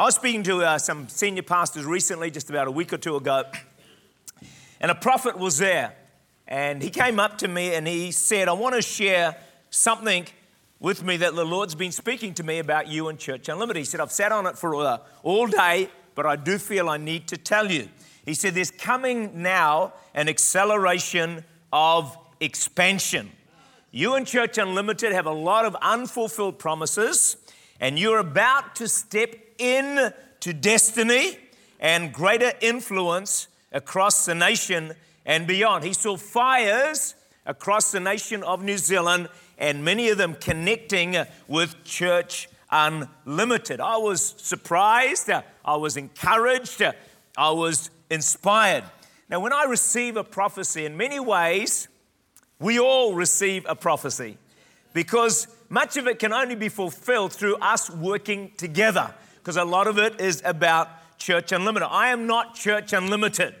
I was speaking to uh, some senior pastors recently, just about a week or two ago, and a prophet was there. And he came up to me and he said, I want to share something with me that the Lord's been speaking to me about you and Church Unlimited. He said, I've sat on it for uh, all day, but I do feel I need to tell you. He said, There's coming now an acceleration of expansion. You and Church Unlimited have a lot of unfulfilled promises, and you're about to step in to destiny and greater influence across the nation and beyond. He saw fires across the nation of New Zealand and many of them connecting with Church Unlimited. I was surprised, I was encouraged, I was inspired. Now, when I receive a prophecy, in many ways, we all receive a prophecy because much of it can only be fulfilled through us working together because a lot of it is about Church Unlimited. I am not Church Unlimited.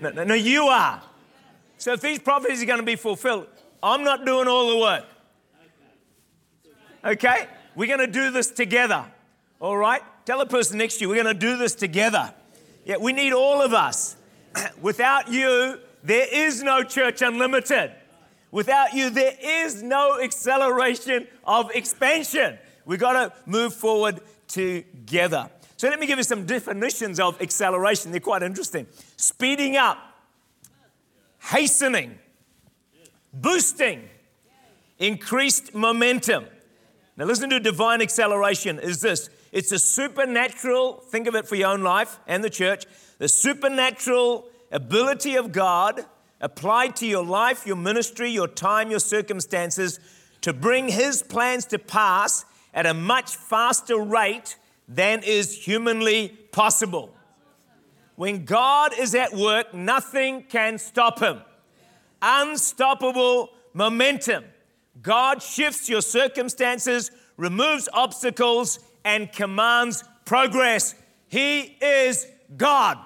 No, no, no, you are. So if these prophecies are going to be fulfilled, I'm not doing all the work. Okay? We're going to do this together. All right? Tell the person next to you, we're going to do this together. Yeah, we need all of us. Without you, there is no church unlimited. Without you, there is no acceleration of expansion. We've got to move forward together. So let me give you some definitions of acceleration. They're quite interesting. Speeding up, hastening, boosting, increased momentum. Now, listen to divine acceleration is this it's a supernatural, think of it for your own life and the church, the supernatural ability of God applied to your life, your ministry, your time, your circumstances to bring His plans to pass at a much faster rate than is humanly possible. When God is at work, nothing can stop him. Unstoppable momentum. God shifts your circumstances, removes obstacles, and commands progress. He is God.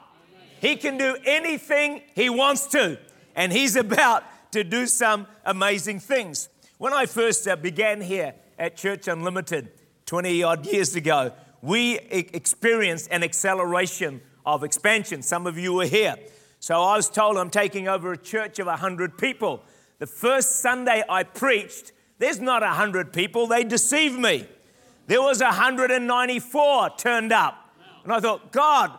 He can do anything He wants to, and He's about to do some amazing things. When I first uh, began here at Church Unlimited 20 odd years ago, we experienced an acceleration of expansion. Some of you were here. So I was told I'm taking over a church of 100 people. The first Sunday I preached, there's not 100 people, they deceived me. There was 194 turned up. And I thought, God,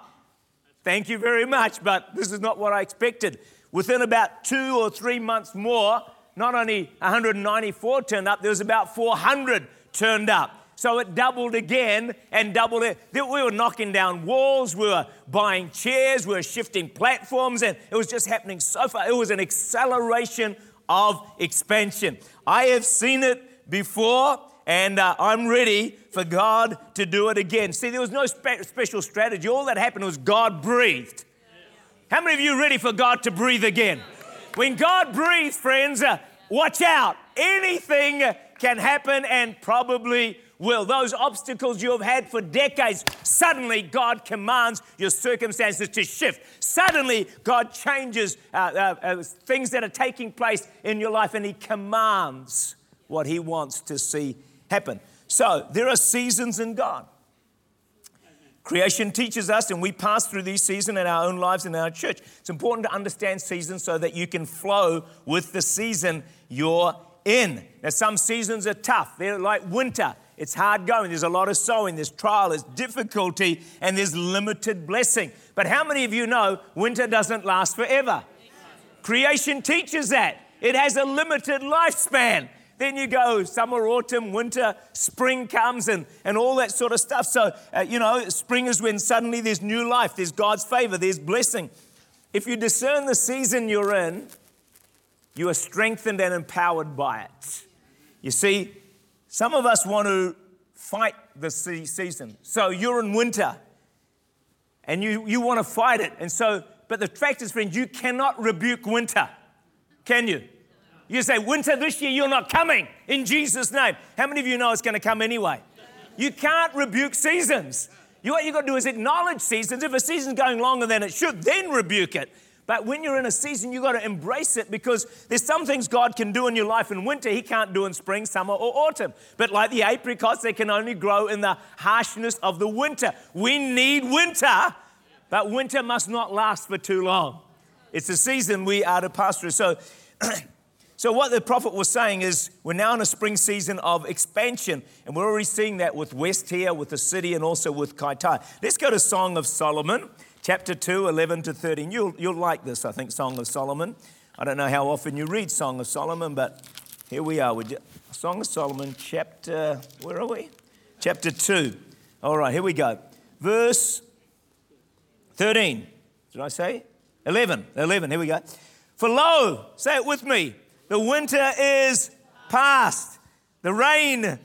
thank you very much, but this is not what I expected. Within about two or three months more, not only 194 turned up, there was about 400 turned up. So it doubled again and doubled it. We were knocking down walls, we were buying chairs, we were shifting platforms, and it was just happening so far. It was an acceleration of expansion. I have seen it before, and uh, I'm ready for God to do it again. See, there was no spe- special strategy. All that happened was God breathed. How many of you ready for God to breathe again? When God breathes, friends, uh, watch out. Anything can happen and probably will. Those obstacles you have had for decades, suddenly God commands your circumstances to shift. Suddenly, God changes uh, uh, uh, things that are taking place in your life and He commands what He wants to see happen. So, there are seasons in God. Creation teaches us, and we pass through these seasons in our own lives and in our church. It's important to understand seasons so that you can flow with the season you're in. Now, some seasons are tough, they're like winter. It's hard going. There's a lot of sowing, there's trial, there's difficulty, and there's limited blessing. But how many of you know winter doesn't last forever? Creation teaches that. It has a limited lifespan. Then you go summer, autumn, winter, spring comes, and, and all that sort of stuff. So, uh, you know, spring is when suddenly there's new life, there's God's favor, there's blessing. If you discern the season you're in, you are strengthened and empowered by it. You see, some of us want to fight the season. So you're in winter and you, you want to fight it. And so, but the fact is, friends, you cannot rebuke winter, can you? You say, Winter this year, you're not coming in Jesus' name. How many of you know it's going to come anyway? You can't rebuke seasons. You, what you've got to do is acknowledge seasons. If a season's going longer than it should, then rebuke it. But when you're in a season, you've got to embrace it because there's some things God can do in your life in winter, He can't do in spring, summer, or autumn. But like the apricots, they can only grow in the harshness of the winter. We need winter, but winter must not last for too long. It's a season we are to pass through. So, so what the prophet was saying is we're now in a spring season of expansion, and we're already seeing that with West here, with the city, and also with Kaitaia. Let's go to Song of Solomon chapter 2, 11 to 13. You'll, you'll like this, I think, Song of Solomon. I don't know how often you read Song of Solomon, but here we are. Song of Solomon, chapter, where are we? Chapter 2. All right, here we go. Verse 13. Did I say? 11. 11, here we go. For lo, say it with me, the winter is past. The rain,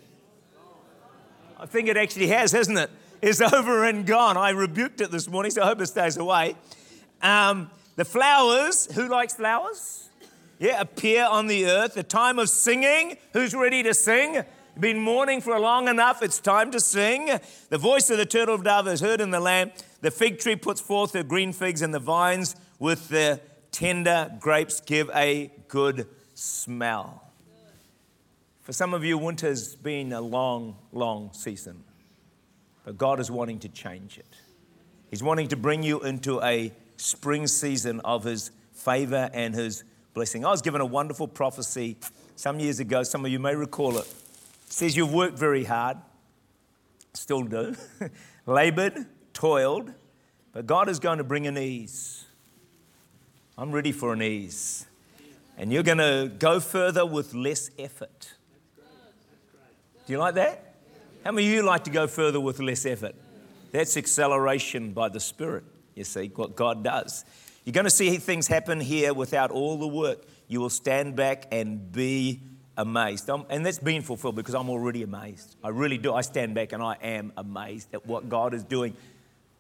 I think it actually has, hasn't it? is over and gone. I rebuked it this morning, so I hope it stays away. Um, the flowers, who likes flowers? Yeah, appear on the earth. The time of singing, who's ready to sing? Been mourning for long enough, it's time to sing. The voice of the turtle dove is heard in the land. The fig tree puts forth her green figs, and the vines with the tender grapes give a good smell. For some of you, winter's been a long, long season. But God is wanting to change it. He's wanting to bring you into a spring season of His favor and His blessing. I was given a wonderful prophecy some years ago. Some of you may recall it. It says, You've worked very hard, still do, labored, toiled, but God is going to bring an ease. I'm ready for an ease. And you're going to go further with less effort. Do you like that? How many of you like to go further with less effort? That's acceleration by the Spirit, you see, what God does. You're going to see things happen here without all the work. You will stand back and be amazed. I'm, and that's being fulfilled because I'm already amazed. I really do. I stand back and I am amazed at what God is doing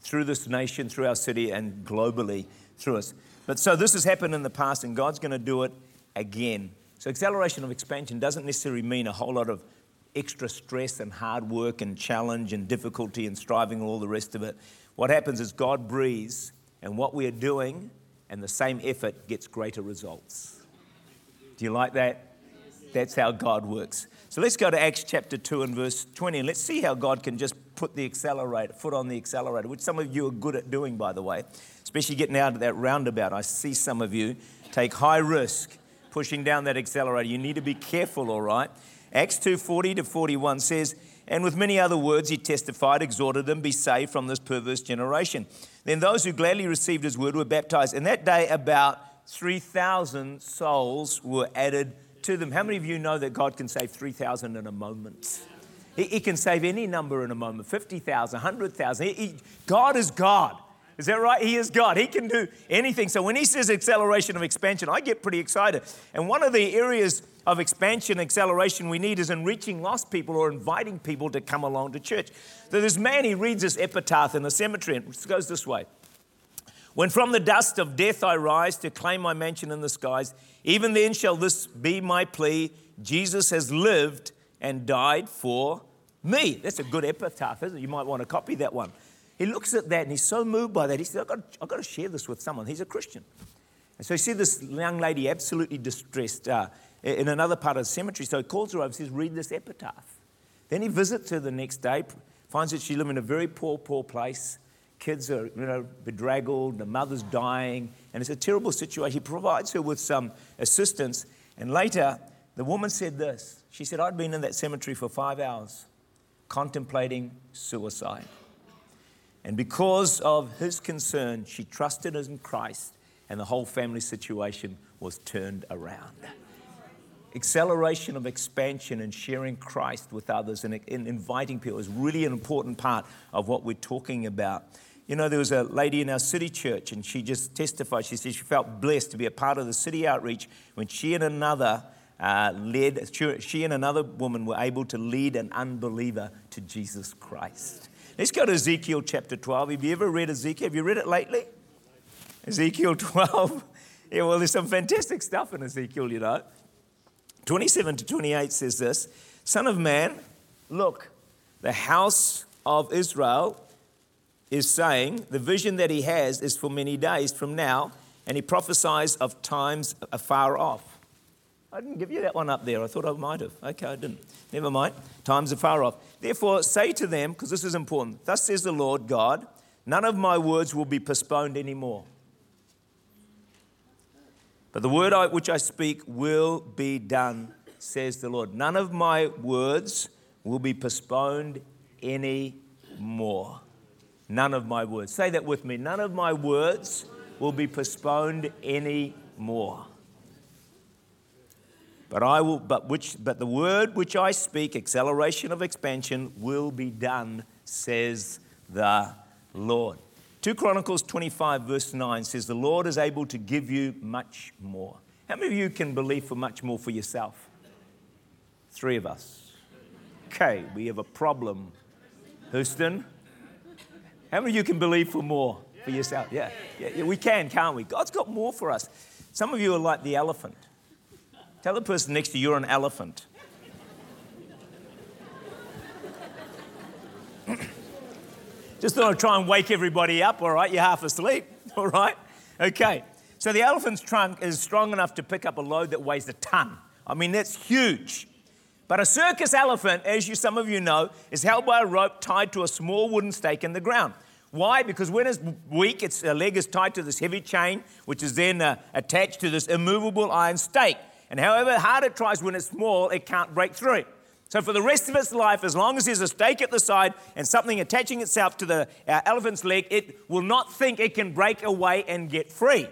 through this nation, through our city, and globally through us. But so this has happened in the past, and God's going to do it again. So acceleration of expansion doesn't necessarily mean a whole lot of extra stress and hard work and challenge and difficulty and striving and all the rest of it. What happens is God breathes, and what we are doing and the same effort gets greater results. Do you like that? That's how God works. So let's go to Acts chapter 2 and verse 20, and let's see how God can just put the accelerator, foot on the accelerator, which some of you are good at doing, by the way, especially getting out of that roundabout. I see some of you take high risk pushing down that accelerator. You need to be careful, all right? Acts 2:40 to 41 says, and with many other words he testified, exhorted them, be saved from this perverse generation. Then those who gladly received his word were baptized. And that day, about 3,000 souls were added to them. How many of you know that God can save 3,000 in a moment? He, he, can save any number in a moment 50,000, 100,000. God is God. Is that right? He is God. He can do anything. So when he says acceleration of expansion, I get pretty excited. And one of the areas of expansion, acceleration we need is in reaching lost people or inviting people to come along to church. So this man, he reads this epitaph in the cemetery, and it goes this way. When from the dust of death I rise to claim my mansion in the skies, even then shall this be my plea Jesus has lived and died for me. That's a good epitaph, isn't it? You might want to copy that one. He looks at that and he's so moved by that. He says, I've got, I've got to share this with someone. He's a Christian. And so he see this young lady absolutely distressed uh, in another part of the cemetery. So he calls her over and says, Read this epitaph. Then he visits her the next day, finds that she lives in a very poor, poor place. Kids are, you know, bedraggled, the mother's dying, and it's a terrible situation. He provides her with some assistance. And later, the woman said this. She said, I'd been in that cemetery for five hours contemplating suicide. And because of his concern, she trusted in Christ, and the whole family situation was turned around. Acceleration of expansion and sharing Christ with others and, inviting people is really an important part of what we're talking about. You know, there was a lady in our city church, and she just testified. She said she felt blessed to be a part of the city outreach when she and another uh, led, she and another woman were able to lead an unbeliever to Jesus Christ. Let's go to Ezekiel chapter 12. Have you ever read Ezekiel? Have you read it lately? Ezekiel 12. Yeah, well, there's some fantastic stuff in Ezekiel, you know. 27 to 28 says this Son of man, look, the house of Israel is saying the vision that he has is for many days from now, and he prophesies of times afar off. I didn't give you that one up there. I thought I might have. Okay, I didn't. Never mind. Times are far off. Therefore, say to them, because this is important, Thus says the Lord God, none of my words will be postponed anymore. But the word which I speak will be done, says the Lord. None of my words will be postponed anymore. None of my words. Say that with me. None of my words will be postponed anymore. But I will but which but the word which I speak, acceleration of expansion, will be done, says the Lord. 2 Chronicles 25, verse 9 says, The Lord is able to give you much more. How many of you can believe for much more for yourself? Three of us. Okay, we have a problem. Houston, how many of you can believe for more for yourself? Yeah, yeah, yeah, we can, can't we? God's got more for us. Some of you are like the elephant. Tell the person next to you, you're an elephant. Just thought I'd try and wake everybody up, all right? You're half asleep, all right? Okay. So the elephant's trunk is strong enough to pick up a load that weighs a ton. I mean, that's huge. But a circus elephant, as you, some of you know, is held by a rope tied to a small wooden stake in the ground. Why? Because when it's weak, its leg is tied to this heavy chain, which is then uh, attached to this immovable iron stake. And however hard it tries when it's small, it can't break through. So, for the rest of its life, as long as there's a stake at the side and something attaching itself to the uh, elephant's leg, it will not think it can break away and get free.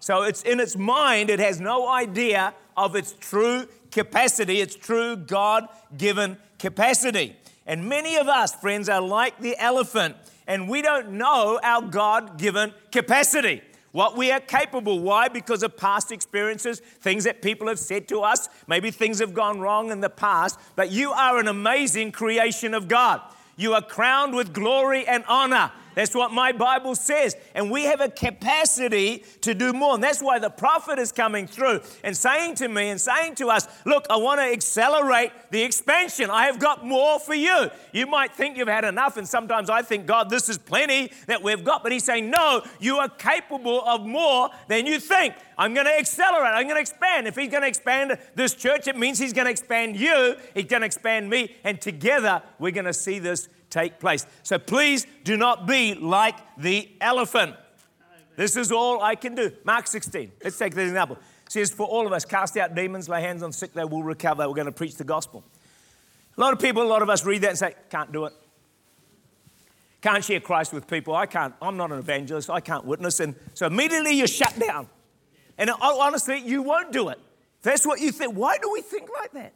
So, it's in its mind, it has no idea of its true capacity, its true God given capacity. And many of us, friends, are like the elephant, and we don't know our God given capacity what we are capable. Why? Because of past experiences, things that people have said to us. Maybe things have gone wrong in the past, but you are an amazing creation of God. You are crowned with glory and honor. That's what my Bible says. And we have a capacity to do more. And that's why the prophet is coming through and saying to me and saying to us, Look, I want to accelerate the expansion. I have got more for you. You might think you've had enough. And sometimes I think, God, this is plenty that we've got. But He's saying, No, you are capable of more than you think. I'm going to accelerate. I'm going to expand. If He's going to expand this church, it means He's going to expand you. He's going to expand me. And together, we're going to see this take place. So please do not be like the elephant. This is all I can do. Mark 16. Let's take this example. It says, For all of us, cast out demons, lay hands on sick, they will recover. We're going to preach the gospel. A lot of people, a lot of us read that and say, Can't do it. Can't share Christ with people. I can't. I'm not an evangelist. I can't witness. And so immediately you're shut down. And honestly, you won't do it. That's what you think. Why do we think like that?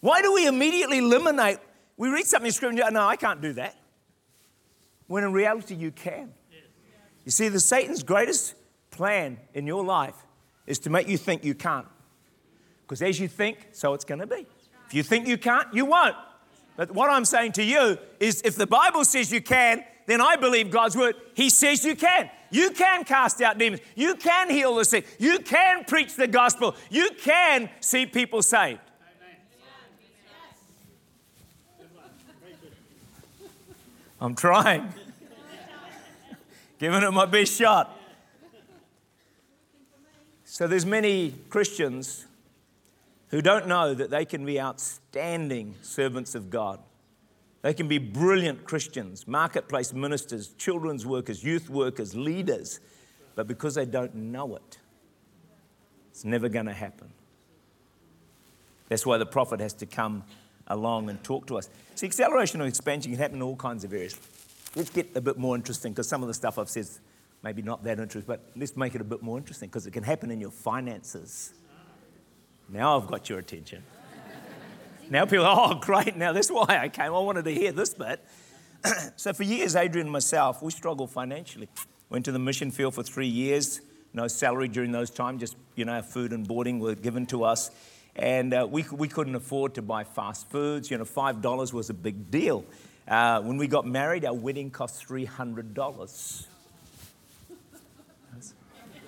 Why do we immediately eliminate we read something in Scripture and go, no, I can't do that. When in reality, you can. You see, the Satan's greatest plan in your life is to make you think you can't. Because as you think, so it's going to be. If you think you can't, you won't. But what I'm saying to you is if the Bible says you can, then I believe God's word. He says you can. You can cast out demons. You can heal the sick. You can preach the gospel. You can see people saved. I'm trying. Giving it my best shot. So there's many Christians who don't know that they can be outstanding servants of God. They can be brilliant Christians, marketplace ministers, children's workers, youth workers, leaders, but because they don't know it, it's never going to happen. That's why the prophet has to come along and talk to us. See, acceleration or expansion can happen in all kinds of areas. Let's get a bit more interesting because some of the stuff I've said is maybe not that interesting, but let's make it a bit more interesting because it can happen in your finances. Now I've got your attention. now people, oh, great, now that's why I came. I wanted to hear this bit. so for years, Adrian and myself, we struggled financially. Went to the mission field for three years, no salary during those times, just, you know, food and boarding were given to us and uh, we, we couldn't afford to buy fast foods. You know, $5 was a big deal. Uh, when we got married, our wedding cost $300.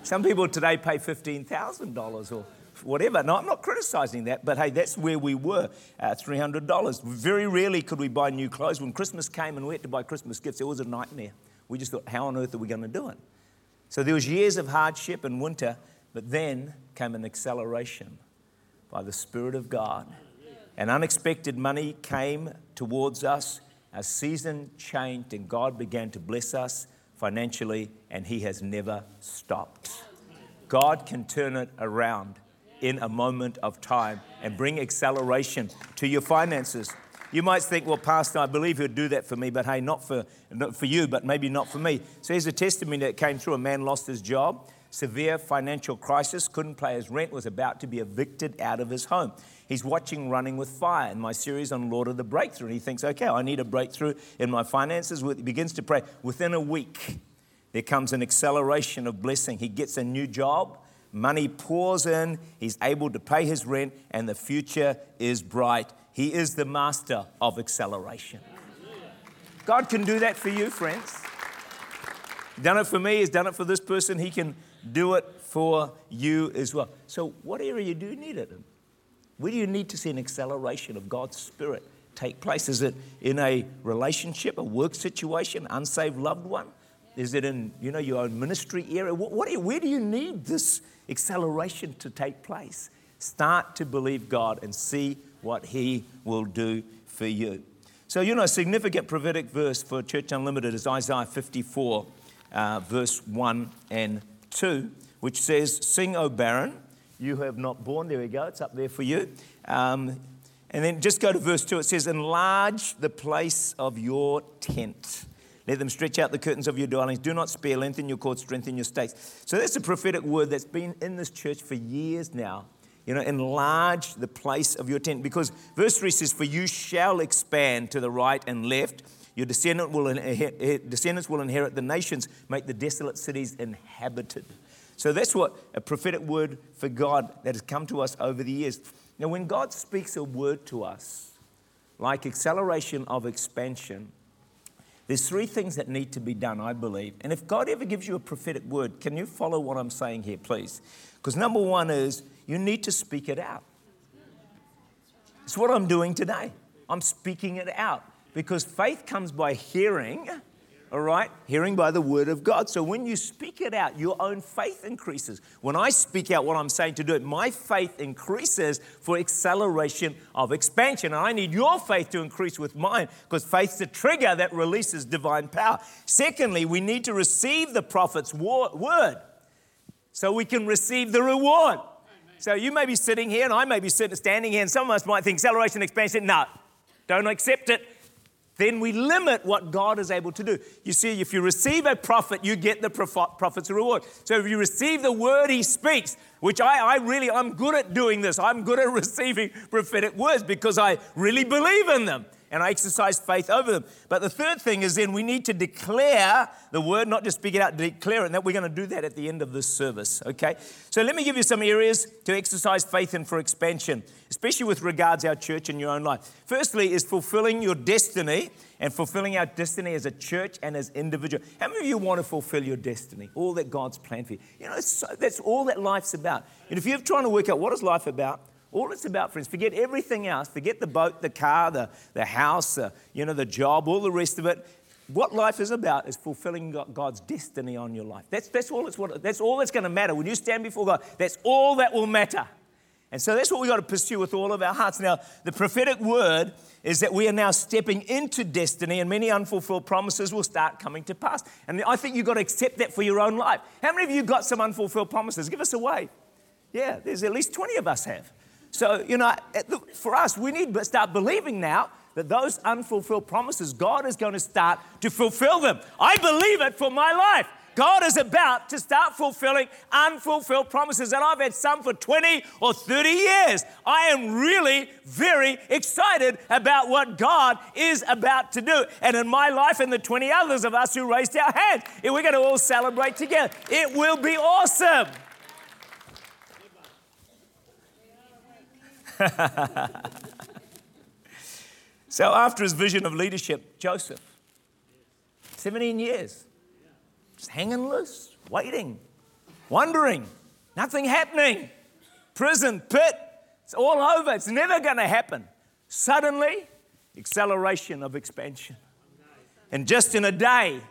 Some people today pay $15,000 or whatever. No, I'm not criticizing that, but hey, that's where we were uh, $300. Very rarely could we buy new clothes. When Christmas came and we had to buy Christmas gifts, it was a nightmare. We just thought, how on earth are we going to do it? So there was years of hardship and winter, but then came an acceleration by the Spirit of God. And unexpected money came towards us. Our season changed, and God began to bless us financially, and He has never stopped. God can turn it around in a moment of time and bring acceleration to your finances. You might think, well, Pastor, I believe he'll do that for me, but hey, not for, not for you, but maybe not for me. So here's a testimony that came through. A man lost his job, severe financial crisis, couldn't pay his rent, was about to be evicted out of his home. He's watching Running with Fire in my series on Lord of the Breakthrough. And he thinks, okay, I need a breakthrough in my finances. He begins to pray. Within a week, there comes an acceleration of blessing. He gets a new job. Money pours in, he's able to pay his rent, and the future is bright. He is the master of acceleration. God can do that for you, friends. Done it for me, he's done it for this person, he can do it for you as well. So, what area do you need it in? Where do you need to see an acceleration of God's Spirit take place? Is it in a relationship, a work situation, unsaved loved one? Is it in you know your own ministry area? What, what, where do you need this acceleration to take place? Start to believe God and see what He will do for you. So, you know, a significant prophetic verse for Church Unlimited is Isaiah 54, uh, verse 1 and 2, which says, Sing, O barren, you have not born. There we go, it's up there for you. Um, and then just go to verse 2. It says, Enlarge the place of your tent. Let them stretch out the curtains of your dwellings. Do not spare. Lengthen your cords, strengthen your stakes. So that's a prophetic word that's been in this church for years now. You know, enlarge the place of your tent. Because verse 3 says, For you shall expand to the right and left. Your descendant will inherit, descendants will inherit the nations, make the desolate cities inhabited. So that's what a prophetic word for God that has come to us over the years. Now, when God speaks a word to us, like acceleration of expansion, there's three things that need to be done, I believe. And if God ever gives you a prophetic word, can you follow what I'm saying here, please? Because number one is you need to speak it out. It's what I'm doing today. I'm speaking it out because faith comes by hearing all right? Hearing by the word of God. So when you speak it out, your own faith increases. When I speak out what I'm saying to do it, my faith increases for acceleration of expansion. And I need your faith to increase with mine because faith's the trigger that releases divine power. Secondly, we need to receive the prophet's word so we can receive the reward. So you may be sitting here and I may be sitting, standing here, and some of us might think acceleration, expansion. No, don't accept it then we limit what God is able to do. You see, if you receive a prophet, you get the prophet's reward. So if you receive the word he speaks, which I, I really, I'm good at doing this. I'm good at receiving prophetic words because I really believe in them and I exercise faith over them. But the third thing is then we need to declare the word, not just speak it out, declare it. And that we're going to do that at the end of this service, okay? So let me give you some areas to exercise faith in for expansion, especially with regards our church and your own life. Firstly is fulfilling your destiny and fulfilling our destiny as a church and as individual. How many of you want to fulfill your destiny? All that God's planned for you. You know, so, that's all that life's about. And if you're trying to work out what is life about, all it's about, friends, forget everything else. Forget the boat, the car, the, the house, uh, you know, the job, all the rest of it. What life is about is fulfilling God's destiny on your life. That's, that's all, it's what, that's all that's going to matter. When you stand before God, that's all that will matter. And so that's what we've got to pursue with all of our hearts. Now, the prophetic word is that we are now stepping into destiny and many unfulfilled promises will start coming to pass. And I think you've got to accept that for your own life. How many of you got some unfulfilled promises? Give us a wave. Yeah, there's at least 20 of us have. So, you know, for us, we need to start believing now that those unfulfilled promises, God is going to start to fulfill them. I believe it for my life. God is about to start fulfilling unfulfilled promises, and I've had some for 20 or 30 years. I am really very excited about what God is about to do. And in my life, and the 20 others of us who raised our hands, we're going to all celebrate together. It will be awesome. so, after his vision of leadership, Joseph, 17 years, just hanging loose, waiting, wondering, nothing happening. Prison, pit, it's all over, it's never going to happen. Suddenly, acceleration of expansion. And just in a day,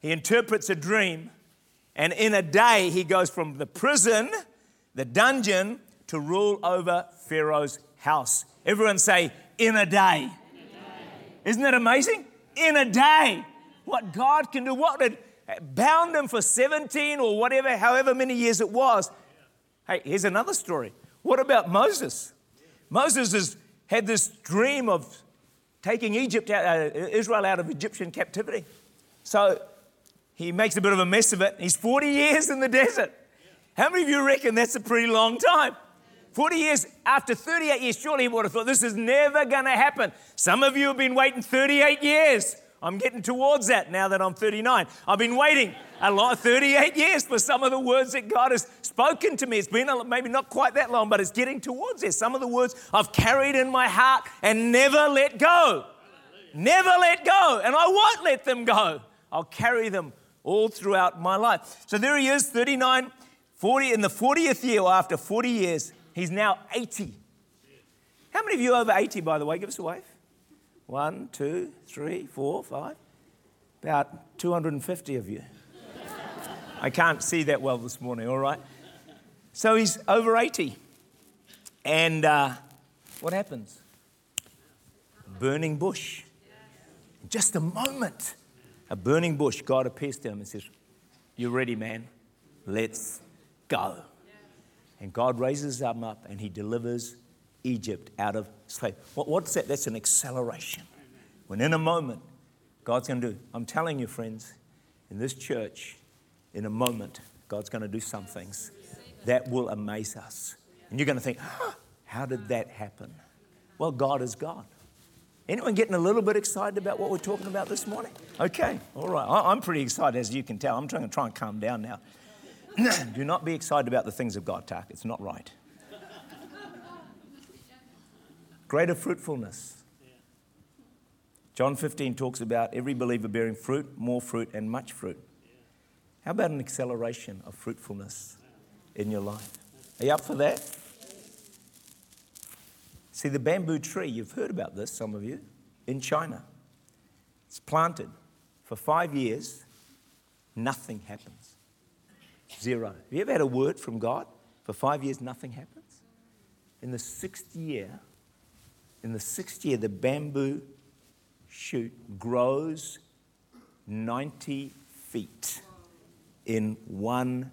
he interprets a dream And in a day, he goes from the prison, the dungeon, to rule over Pharaoh's house. Everyone say, in a day. In a day. Isn't that amazing? In a day. What God can do, what had bound him for 17 or whatever, however many years it was. Hey, here's another story. What about Moses? Moses has had this dream of taking Egypt out, uh, Israel out of Egyptian captivity. So he makes a bit of a mess of it. He's 40 years in the desert. How many of you reckon that's a pretty long time? 40 years after 38 years, surely he would have thought this is never going to happen. Some of you have been waiting 38 years. I'm getting towards that now that I'm 39. I've been waiting a lot, 38 years for some of the words that God has spoken to me. It's been maybe not quite that long, but it's getting towards there. Some of the words I've carried in my heart and never let go. Never let go. And I won't let them go. I'll carry them all throughout my life. So there he is, 39, 40, in the 40th year, after 40 years, He's now 80. How many of you over 80, by the way? Give us a wave. One, two, three, four, five. About 250 of you. I can't see that well this morning, all right? So he's over 80. And uh, what happens? Burning bush. In just a moment, a burning bush, God appears to him and says, You ready, man? Let's go. And God raises them up and he delivers Egypt out of slavery. What, what's that? That's an acceleration. When in a moment, God's going to do, I'm telling you, friends, in this church, in a moment, God's going to do some things that will amaze us. And you're going to think, how did that happen? Well, God is God. Anyone getting a little bit excited about what we're talking about this morning? Okay, all right. I'm pretty excited, as you can tell. I'm trying to try and calm down now. Do not be excited about the things of God, Tak. It's not right. Greater fruitfulness. John 15 talks about every believer bearing fruit, more fruit, and much fruit. How about an acceleration of fruitfulness in your life? Are you up for that? See, the bamboo tree, you've heard about this, some of you, in China. It's planted for five years, nothing happens. Zero. Have you ever had a word from God? For five years, nothing happens. In the sixth year, in the sixth year, the bamboo shoot grows 90 feet in one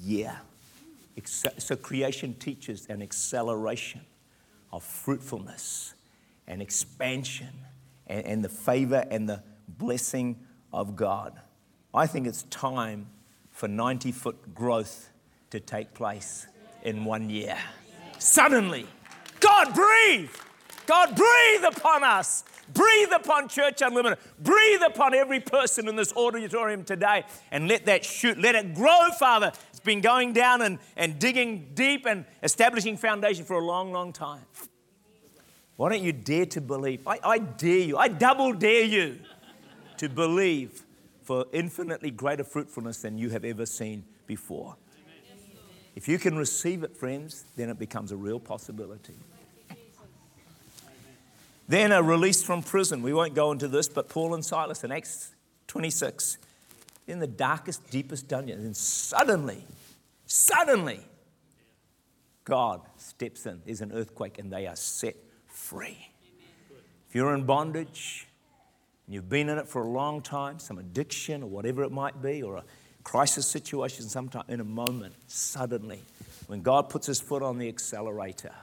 year. So creation teaches an acceleration of fruitfulness and expansion and, and the favor and the blessing of God. I think it's time for 90 foot growth to take place in one year. Suddenly, God breathe. God breathe upon us. Breathe upon Church Unlimited. Breathe upon every person in this auditorium today and let that shoot, let it grow, Father. It's been going down and, and digging deep and establishing foundation for a long, long time. Why don't you dare to believe? I, I dare you, I double dare you to believe for infinitely greater fruitfulness than you have ever seen before. If you can receive it, friends, then it becomes a real possibility. Then a release from prison. We won't go into this, but Paul and Silas in Acts 26, in the darkest, deepest dungeon, and suddenly, suddenly, God steps in. There's an earthquake, and they are set free. If you're in bondage, and you've been in it for a long time, some addiction or whatever it might be, or a crisis situation, sometime in a moment, suddenly, when God puts his foot on the accelerator,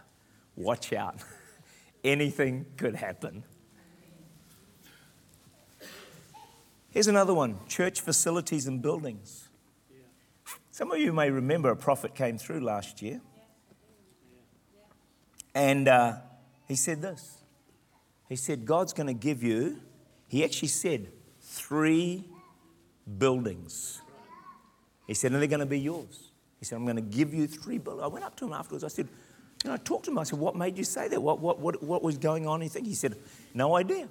watch out. Anything could happen. Here's another one church facilities and buildings. Some of you may remember a prophet came through last year, and uh, he said this. He said, God's going to give you he actually said three buildings. He said, and they're going to be yours. He said, I'm going to give you three buildings. I went up to him afterwards. I said, you know, I talked to him. I said, what made you say that? What, what, what, what was going on? You think? He said, no idea.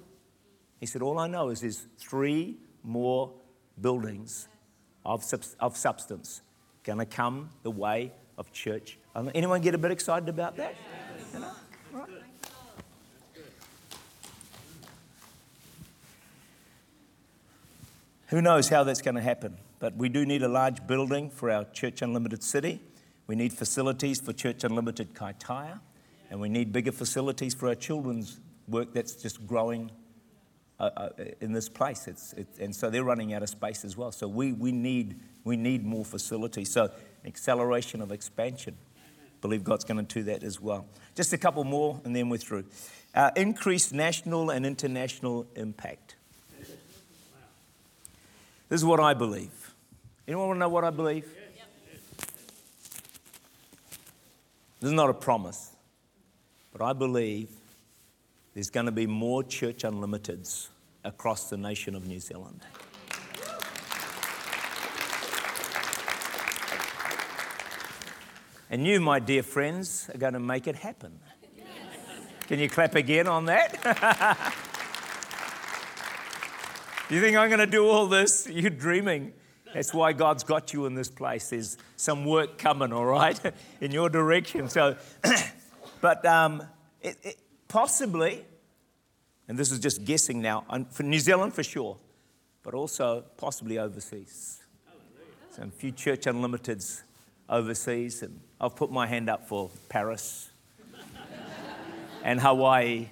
He said, all I know is there's three more buildings of, of substance going to come the way of church. Anyone get a bit excited about that? You know? Who knows how that's going to happen? But we do need a large building for our Church Unlimited City. We need facilities for Church Unlimited Kaitaia. And we need bigger facilities for our children's work that's just growing uh, uh, in this place. It's, it, and so they're running out of space as well. So we, we, need, we need more facilities. So acceleration of expansion. Believe God's going to do that as well. Just a couple more and then we're through. Uh, increased national and international impact. This is what I believe. Anyone want to know what I believe? This is not a promise, but I believe there's going to be more Church Unlimiteds across the nation of New Zealand. And you, my dear friends, are going to make it happen. Can you clap again on that? you think I'm going to do all this? You're dreaming. That's why God's got you in this place. There's some work coming, all right, in your direction. So, but um, it, it, possibly, and this is just guessing now, for New Zealand for sure, but also possibly overseas. Some few Church Unlimiteds overseas, and I've put my hand up for Paris and Hawaii.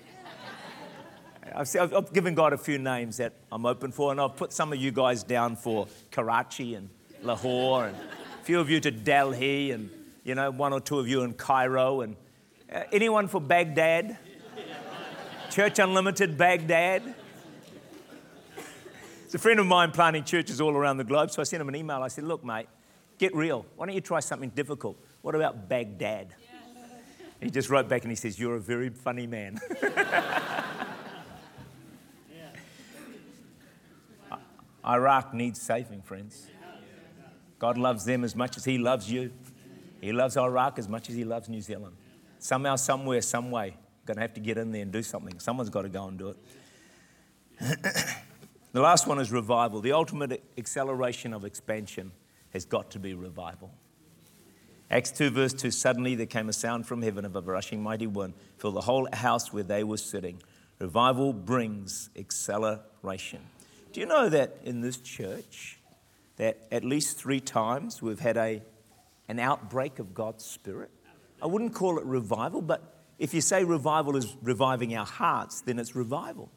I've, I've, given God a few names that I'm open for, and I've put some of you guys down for Karachi and Lahore, and a few of you to Delhi, and you know, one or two of you in Cairo, and uh, anyone for Baghdad? Church Unlimited Baghdad? It's a friend of mine planting churches all around the globe, so I sent him an email. I said, Look, mate, get real. Why don't you try something difficult? What about Baghdad? He just wrote back and he says, You're a very funny man. Iraq needs saving, friends. God loves them as much as He loves you. He loves Iraq as much as He loves New Zealand. Somehow, somewhere, some way, going to have to get in there and do something. Someone's got to go and do it. the last one is revival. The ultimate acceleration of expansion has got to be revival. Acts 2, verse 2 Suddenly there came a sound from heaven of a rushing mighty wind, filled the whole house where they were sitting. Revival brings acceleration. Do you know that in this church, that at least three times we've had a, an outbreak of God's Spirit? I wouldn't call it revival, but if you say revival is reviving our hearts, then it's revival.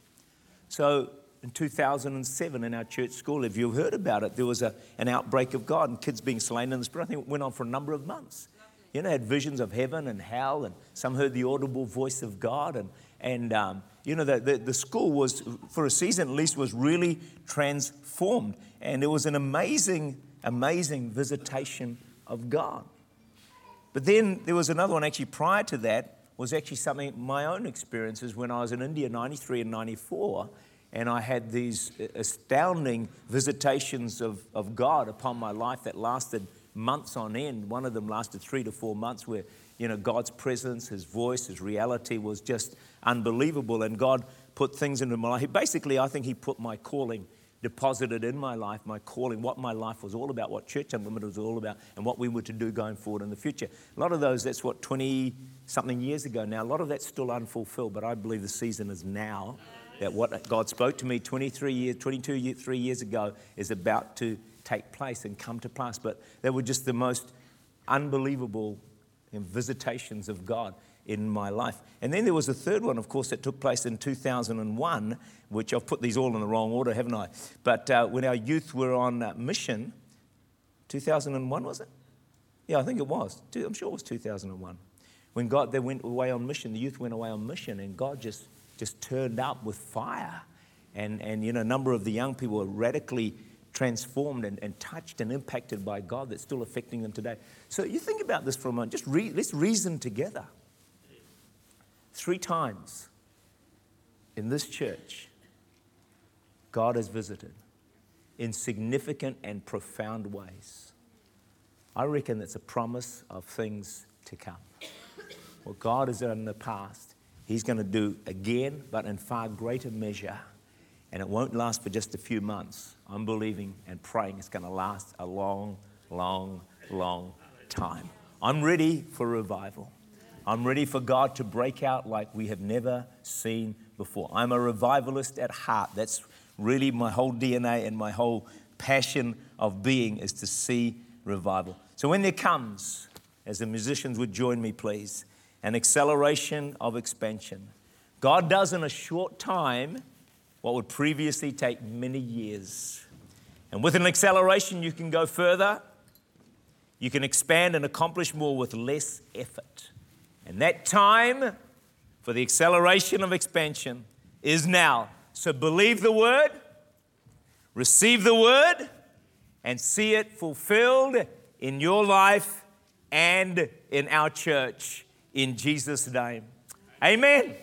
So in 2007 in our church school, if you've heard about it, there was a, an outbreak of God and kids being slain in the Spirit. I think it went on for a number of months. You know, had visions of heaven and hell, and some heard the audible voice of God. And, and um, you know, the, the, the school was, for a season at least, was really transformed. And it was an amazing, amazing visitation of God. But then there was another one actually prior to that, was actually something, my own experiences when I was in India, 93 and 94 and I had these astounding visitations of, of God upon my life that lasted months on end. One of them lasted three to four months, where you know God's presence, His voice, His reality was just unbelievable, and God put things into my life. Basically, I think He put my calling deposited in my life, my calling, what my life was all about, what Church Unlimited was all about, and what we were to do going forward in the future. A lot of those, that's what, 20 something years ago now, a lot of that's still unfulfilled, but I believe the season is now that what God spoke to me 23 years, 22 years, three years ago is about to take place and come to pass. But they were just the most unbelievable visitations of God in my life. And then there was a third one, of course, that took place in 2001, which I've put these all in the wrong order, haven't I? But uh, when our youth were on uh, mission, 2001 was it? Yeah, I think it was. I'm sure it was 2001. When God, they went away on mission, the youth went away on mission, and God just just turned up with fire. And, and you know, a number of the young people were radically transformed and, and touched and impacted by God that's still affecting them today. So you think about this for a moment. Just re- let's reason together. Three times in this church, God has visited in significant and profound ways. I reckon that's a promise of things to come. What God has done in the past, He's going to do again, but in far greater measure. And it won't last for just a few months. I'm believing and praying it's going to last a long, long, long time. I'm ready for revival. I'm ready for God to break out like we have never seen before. I'm a revivalist at heart. That's really my whole DNA and my whole passion of being is to see revival. So when there comes, as the musicians would join me, please, an acceleration of expansion, God does in a short time what would previously take many years. And with an acceleration, you can go further, you can expand and accomplish more with less effort. And that time for the acceleration of expansion is now. So believe the word, receive the word, and see it fulfilled in your life and in our church in Jesus' name. Amen.